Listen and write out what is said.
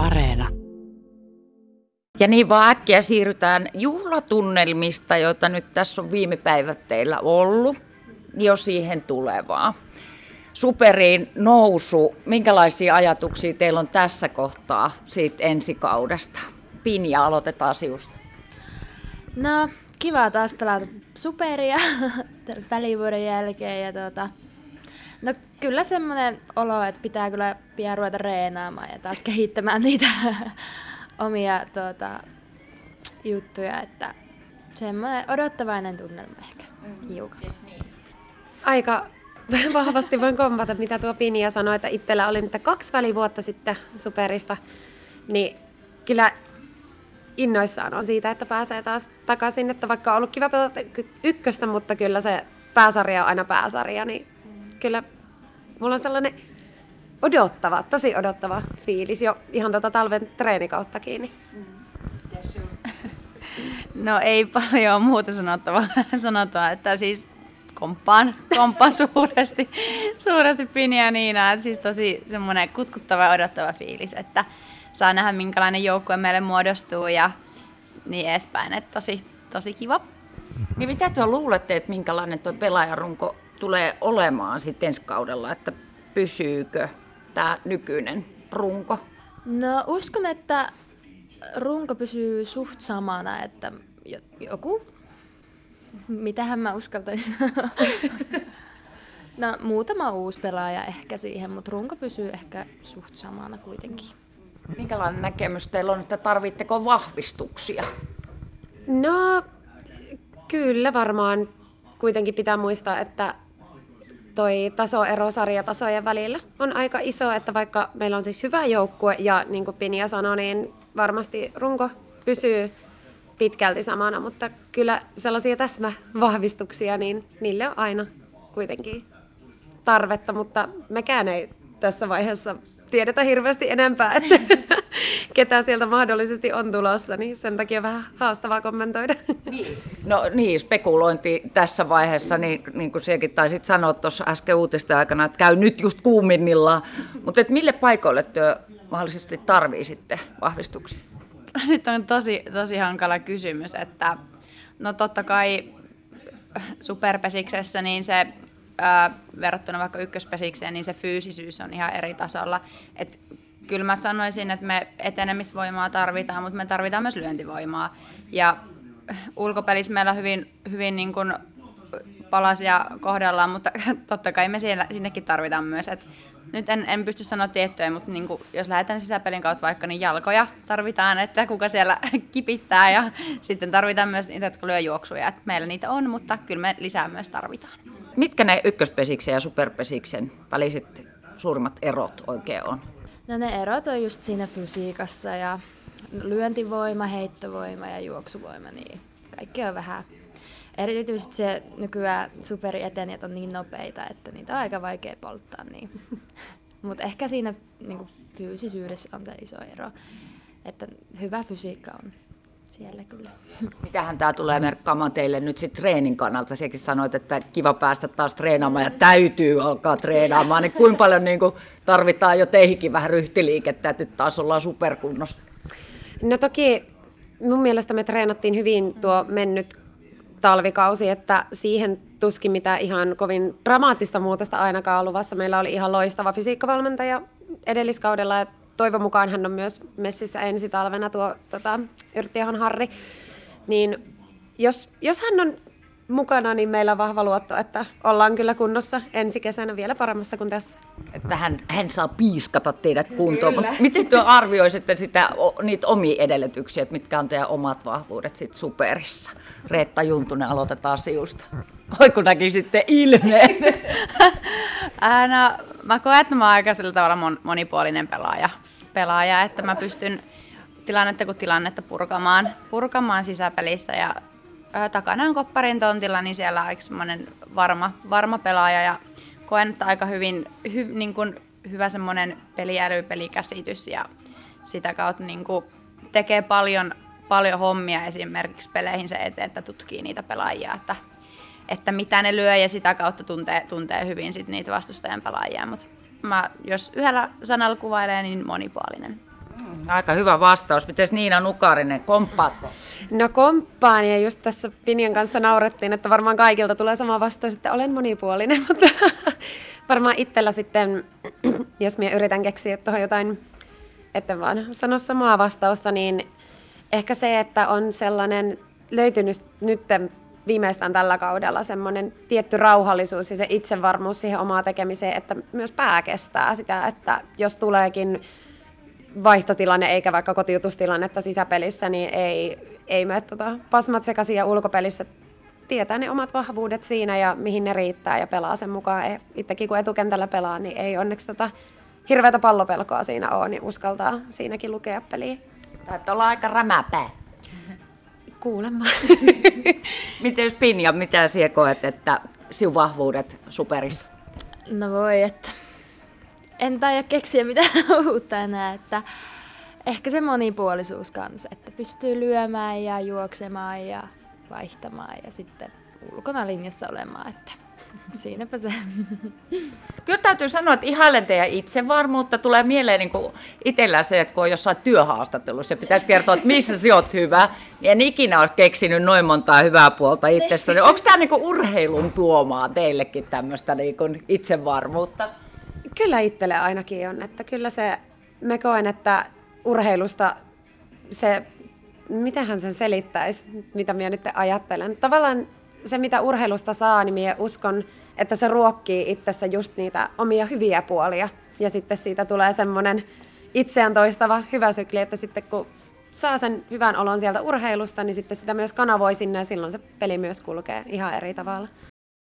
Areena. Ja niin vaan äkkiä siirrytään juhlatunnelmista, joita nyt tässä on viime päivät teillä ollut, jo siihen tulevaa. Superiin nousu, minkälaisia ajatuksia teillä on tässä kohtaa siitä ensikaudesta? Pinja, aloitetaan sinusta. No, kiva taas pelata superia välivuoden jälkeen. Ja tuota, no kyllä semmoinen olo, että pitää kyllä pian ruveta reenaamaan ja taas kehittämään niitä omia tuota, juttuja, että semmoinen odottavainen tunnelma ehkä hiukan. Aika vahvasti voin kompata, mitä tuo Pinja sanoi, että itsellä oli nyt kaksi välivuotta sitten superista, niin kyllä innoissaan on siitä, että pääsee taas takaisin, että vaikka on ollut kiva pelata ykköstä, mutta kyllä se pääsarja on aina pääsarja, niin kyllä mulla on sellainen odottava, tosi odottava fiilis jo ihan tätä talven treenikautta kiinni. No ei paljon muuta sanottavaa, sanotaan, että siis komppaan, komppaan suuresti, suuresti Pini ja Niina, että siis tosi semmoinen kutkuttava ja odottava fiilis, että saa nähdä minkälainen joukkue meille muodostuu ja niin edespäin, että tosi, tosi kiva. Niin mitä tuo luulette, että minkälainen tuo pelaajarunko tulee olemaan sitten ensi kaudella, että pysyykö tämä nykyinen runko? No uskon, että runko pysyy suht samana, että joku, mitähän mä uskaltaisin No muutama uusi pelaaja ehkä siihen, mutta runko pysyy ehkä suht samana kuitenkin. Minkälainen näkemys teillä on, että tarvitteko vahvistuksia? No kyllä varmaan kuitenkin pitää muistaa, että toi tasoero sarjatasojen välillä on aika iso, että vaikka meillä on siis hyvä joukkue ja niin kuin Pinja sanoi, niin varmasti runko pysyy pitkälti samana, mutta kyllä sellaisia täsmävahvistuksia, niin niille on aina kuitenkin tarvetta, mutta mekään ei tässä vaiheessa tiedetä hirveästi enempää, että ketä sieltä mahdollisesti on tulossa, niin sen takia vähän haastavaa kommentoida. Niin. No niin, spekulointi tässä vaiheessa, niin, niin kuin sinäkin taisit sanoa tuossa äsken uutisten aikana, että käy nyt just kuumimmillaan, mutta mille paikoille työ mahdollisesti tarvii sitten vahvistuksia? Nyt on tosi, tosi hankala kysymys, että no totta kai superpesiksessä niin se verrattuna vaikka ykköspesikseen, niin se fyysisyys on ihan eri tasolla. Et kyllä mä sanoisin, että me etenemisvoimaa tarvitaan, mutta me tarvitaan myös lyöntivoimaa. Ja ulkopelissä meillä on hyvin, hyvin niin kuin palasia kohdellaan, mutta totta kai me siellä, sinnekin tarvitaan myös. Et nyt en, en pysty sanoa tiettyjä, mutta niin kuin, jos lähdetään sisäpelin kautta vaikka, niin jalkoja tarvitaan, että kuka siellä kipittää ja sitten tarvitaan myös niitä, jotka lyö juoksuja. Et meillä niitä on, mutta kyllä me lisää myös tarvitaan. Mitkä ne ykköspesiksen ja superpesiksen väliset suurimmat erot oikein on? No ne erot on just siinä fysiikassa ja lyöntivoima, heittovoima ja juoksuvoima, niin kaikki on vähän Erityisesti se nykyään superietenijät on niin nopeita, että niitä on aika vaikea polttaa. Niin. Mutta ehkä siinä niin fyysisyydessä on se iso ero, että hyvä fysiikka on siellä kyllä. Mitähän tämä tulee merkkaamaan teille nyt sitten treenin kannalta? Sekin sanoit, että kiva päästä taas treenaamaan ja täytyy alkaa treenaamaan. Niin kuinka paljon niin kuin tarvitaan jo teihinkin vähän ryhtiliikettä, että nyt taas ollaan superkunnossa? No toki mun mielestä me treenattiin hyvin tuo mennyt talvikausi, että siihen tuskin mitään ihan kovin dramaattista muutosta ainakaan luvassa. Meillä oli ihan loistava fysiikkavalmentaja edelliskaudella ja toivon mukaan hän on myös messissä ensi talvena tuo tota, Yrttiahon Harri. Niin jos, jos hän on mukana, niin meillä on vahva luotto, että ollaan kyllä kunnossa ensi kesänä vielä paremmassa kuin tässä. Että hän, hän saa piiskata teidät kuntoon. Kyllä. Miten työ arvioisitte sitä, niitä omia edellytyksiä, että mitkä on teidän omat vahvuudet sit superissa? Reetta Juntunen, aloitetaan siusta. Oi kun näkisitte ilmeen. no, mä koen, että mä oon aika sillä tavalla monipuolinen pelaaja, pelaaja että mä pystyn tilannetta kuin tilannetta purkamaan, purkamaan sisäpelissä. Ja takana on kopparin tontilla, niin siellä on semmoinen varma, varma pelaaja. Ja koen, että aika hyvin, hy, niin kuin, hyvä semmoinen peliäly, pelikäsitys. Ja sitä kautta niin kuin, tekee paljon, paljon hommia esimerkiksi peleihin se eteen, että tutkii niitä pelaajia, että, että mitä ne lyö ja sitä kautta tuntee, tuntee hyvin sit niitä vastustajan pelaajia. Mutta mä, jos yhdellä sanalla kuvailee, niin monipuolinen. Mm. Aika hyvä vastaus. Miten Niina Nukarinen, komppaatko? No komppaan ja just tässä Pinjan kanssa naurettiin, että varmaan kaikilta tulee sama vastaus, että olen monipuolinen, mutta varmaan itsellä sitten, jos minä yritän keksiä tuohon jotain, että vaan sano samaa vastausta, niin ehkä se, että on sellainen löytynyt nyt viimeistään tällä kaudella semmoinen tietty rauhallisuus ja se itsevarmuus siihen omaan tekemiseen, että myös pää kestää sitä, että jos tuleekin vaihtotilanne eikä vaikka kotiutustilannetta sisäpelissä, niin ei, ei mene tota pasmat sekaisin ja ulkopelissä tietää ne omat vahvuudet siinä ja mihin ne riittää ja pelaa sen mukaan. Itsekin kun etukentällä pelaa, niin ei onneksi tota hirveätä pallopelkoa siinä ole, niin uskaltaa siinäkin lukea peliä. Taitaa olla aika rämäpää. Kuulemma. Miten Pinja, mitä sinä koet, että sinun vahvuudet superissa? No voi, että en taida keksiä mitään uutta enää, että ehkä se monipuolisuus kanssa, että pystyy lyömään ja juoksemaan ja vaihtamaan ja sitten ulkona linjassa olemaan, että siinäpä se. Kyllä täytyy sanoa, että ihailen teidän itsevarmuutta. Tulee mieleen niin kuin itsellä se, että kun on jossain työhaastattelussa ja pitäisi kertoa, että missä sä oot hyvä, niin en ikinä ole keksinyt noin montaa hyvää puolta itsessäni. Onko tämä niin urheilun tuomaa teillekin tämmöistä niin itsevarmuutta? Kyllä itselle ainakin on, että kyllä se, me koen, että urheilusta se, mitenhän sen selittäisi, mitä minä nyt ajattelen. Tavallaan se, mitä urheilusta saa, niin minä uskon, että se ruokkii itsessä just niitä omia hyviä puolia. Ja sitten siitä tulee semmoinen itseään toistava hyvä sykli, että sitten kun saa sen hyvän olon sieltä urheilusta, niin sitten sitä myös kanavoi sinne ja silloin se peli myös kulkee ihan eri tavalla.